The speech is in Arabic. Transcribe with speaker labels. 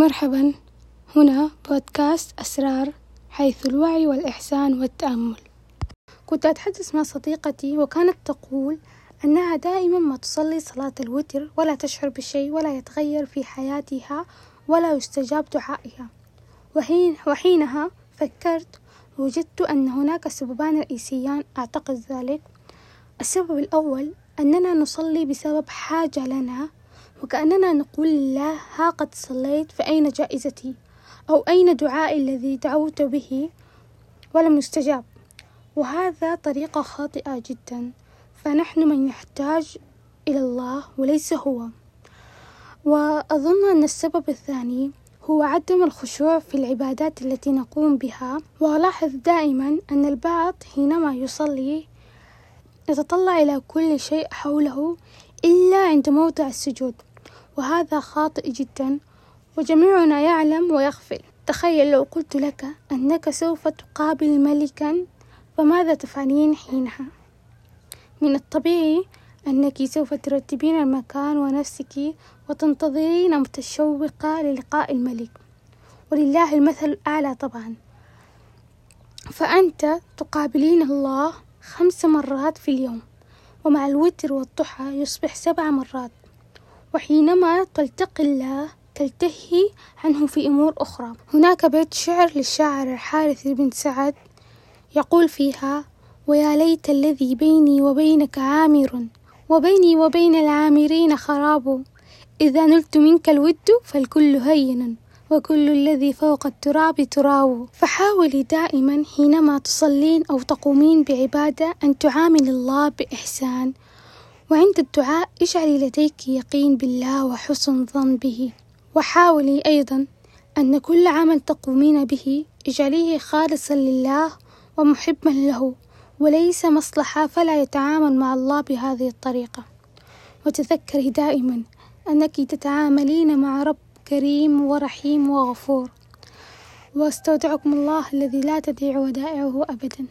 Speaker 1: مرحبا. هنا بودكاست أسرار حيث الوعي والإحسان والتأمل. كنت أتحدث مع صديقتي وكانت تقول أنها دائما ما تصلي صلاة الوتر ولا تشعر بشيء ولا يتغير في حياتها ولا يستجاب دعائها. وحين وحينها فكرت وجدت أن هناك سببان رئيسيان أعتقد ذلك. السبب الأول أننا نصلي بسبب حاجة لنا وكأننا نقول لله ها قد صليت فأين جائزتي؟ أو أين دعائي الذي دعوت به؟ ولم يستجاب. وهذا طريقة خاطئة جدا. فنحن من يحتاج إلى الله وليس هو. وأظن أن السبب الثاني هو عدم الخشوع في العبادات التي نقوم بها. وألاحظ دائما أن البعض حينما يصلي يتطلع إلى كل شيء حوله إلا عند موضع السجود. وهذا خاطئ جدا وجميعنا يعلم ويغفل. تخيل لو قلت لك أنك سوف تقابل ملكا فماذا تفعلين حينها؟ من الطبيعي أنك سوف ترتبين المكان ونفسك وتنتظرين متشوقة للقاء الملك. ولله المثل الأعلى طبعا. فأنت تقابلين الله خمس مرات في اليوم ومع الوتر والضحى يصبح سبع مرات. وحينما تلتقي الله تلتهي عنه في أمور أخرى. هناك بيت شعر للشاعر الحارث بن سعد يقول فيها ويا ليت الذي بيني وبينك عامر وبيني وبين العامرين خراب. إذا نلت منك الود فالكل هين وكل الذي فوق التراب تراب. فحاولي دائما حينما تصلين أو تقومين بعبادة أن تعامل الله بإحسان وعند الدعاء اجعلي لديك يقين بالله وحسن ظن به وحاولي أيضا أن كل عمل تقومين به اجعليه خالصا لله ومحبا له وليس مصلحة فلا يتعامل مع الله بهذه الطريقة. وتذكري دائما أنك تتعاملين مع رب كريم ورحيم وغفور. واستودعكم الله الذي لا تضيع ودائعه أبدا.